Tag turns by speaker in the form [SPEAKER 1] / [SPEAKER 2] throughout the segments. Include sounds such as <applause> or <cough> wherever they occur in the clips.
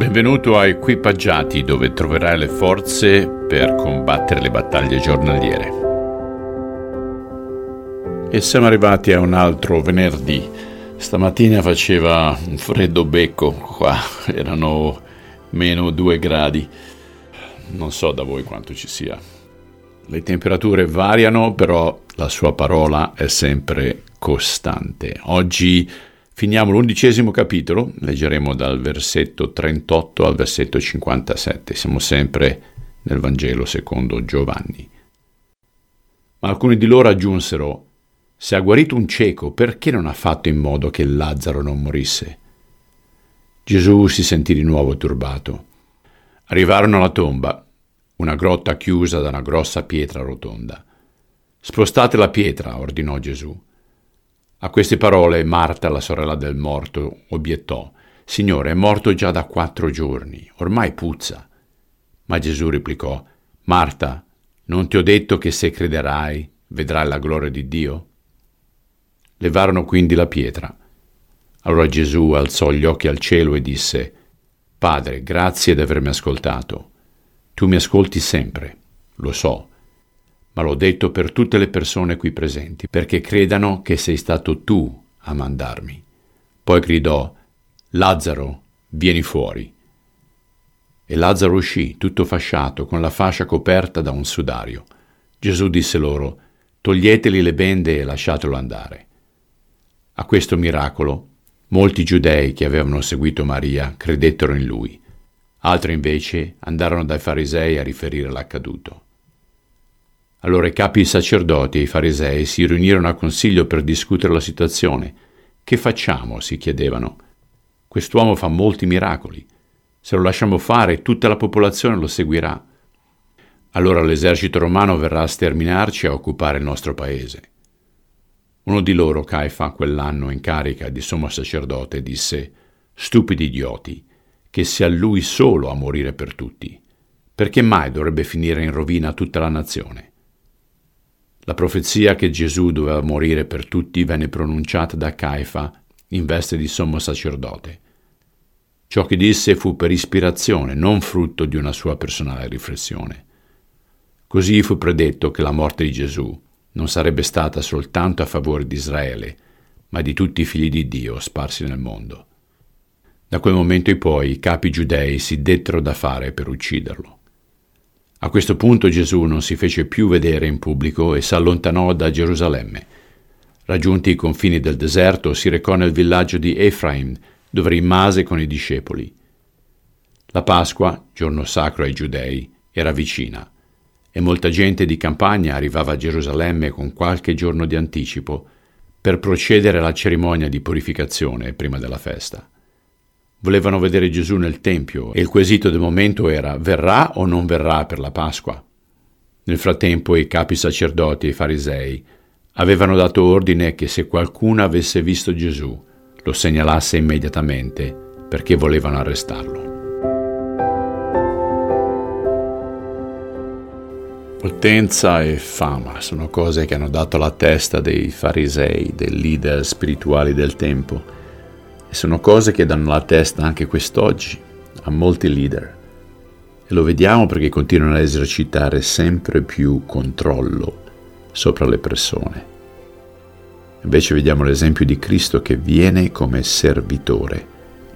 [SPEAKER 1] Benvenuto a Equipaggiati dove troverai le forze per combattere le battaglie giornaliere. E siamo arrivati a un altro venerdì. Stamattina faceva un freddo becco qua, <laughs> erano meno due gradi. Non so da voi quanto ci sia. Le temperature variano, però la sua parola è sempre costante. Oggi Finiamo l'undicesimo capitolo, leggeremo dal versetto 38 al versetto 57, siamo sempre nel Vangelo secondo Giovanni. Ma alcuni di loro aggiunsero, se ha guarito un cieco, perché non ha fatto in modo che Lazzaro non morisse? Gesù si sentì di nuovo turbato. Arrivarono alla tomba, una grotta chiusa da una grossa pietra rotonda. Spostate la pietra, ordinò Gesù. A queste parole Marta, la sorella del morto, obiettò, Signore, è morto già da quattro giorni, ormai puzza. Ma Gesù replicò, Marta, non ti ho detto che se crederai vedrai la gloria di Dio? Levarono quindi la pietra. Allora Gesù alzò gli occhi al cielo e disse, Padre, grazie di avermi ascoltato. Tu mi ascolti sempre, lo so ma l'ho detto per tutte le persone qui presenti, perché credano che sei stato tu a mandarmi. Poi gridò, Lazzaro, vieni fuori. E Lazzaro uscì, tutto fasciato, con la fascia coperta da un sudario. Gesù disse loro, toglieteli le bende e lasciatelo andare. A questo miracolo, molti giudei che avevano seguito Maria credettero in lui, altri invece andarono dai farisei a riferire l'accaduto. Allora i capi sacerdoti e i farisei si riunirono a consiglio per discutere la situazione. Che facciamo? si chiedevano. Quest'uomo fa molti miracoli. Se lo lasciamo fare, tutta la popolazione lo seguirà. Allora l'esercito romano verrà a sterminarci e a occupare il nostro paese. Uno di loro, Caifa, quell'anno in carica di sommo sacerdote, disse: Stupidi idioti, che sia lui solo a morire per tutti. Perché mai dovrebbe finire in rovina tutta la nazione? La profezia che Gesù doveva morire per tutti venne pronunciata da Caifa in veste di sommo sacerdote. Ciò che disse fu per ispirazione, non frutto di una sua personale riflessione. Così fu predetto che la morte di Gesù non sarebbe stata soltanto a favore di Israele, ma di tutti i figli di Dio sparsi nel mondo. Da quel momento in poi i capi giudei si dettero da fare per ucciderlo. A questo punto Gesù non si fece più vedere in pubblico e s'allontanò da Gerusalemme. Raggiunti i confini del deserto, si recò nel villaggio di Efraim, dove rimase con i discepoli. La Pasqua, giorno sacro ai giudei, era vicina e molta gente di campagna arrivava a Gerusalemme con qualche giorno di anticipo per procedere alla cerimonia di purificazione prima della festa. Volevano vedere Gesù nel Tempio e il quesito del momento era verrà o non verrà per la Pasqua. Nel frattempo i capi sacerdoti e i farisei avevano dato ordine che se qualcuno avesse visto Gesù lo segnalasse immediatamente perché volevano arrestarlo. Potenza e fama sono cose che hanno dato la testa dei farisei, dei leader spirituali del tempo e sono cose che danno la testa anche quest'oggi a molti leader. E lo vediamo perché continuano a esercitare sempre più controllo sopra le persone. Invece vediamo l'esempio di Cristo che viene come servitore,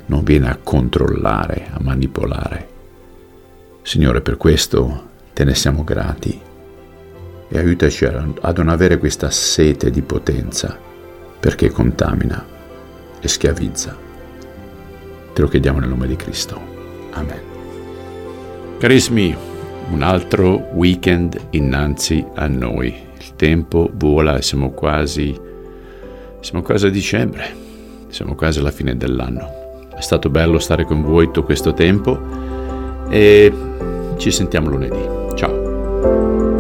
[SPEAKER 1] non viene a controllare, a manipolare. Signore, per questo te ne siamo grati e aiutaci ad non avere questa sete di potenza perché contamina e schiavizza. Te lo chiediamo nel nome di Cristo. Amen. Carissimi, un altro weekend innanzi a noi. Il tempo vola e siamo quasi, siamo quasi a dicembre, siamo quasi alla fine dell'anno. È stato bello stare con voi tutto questo tempo e ci sentiamo lunedì. Ciao.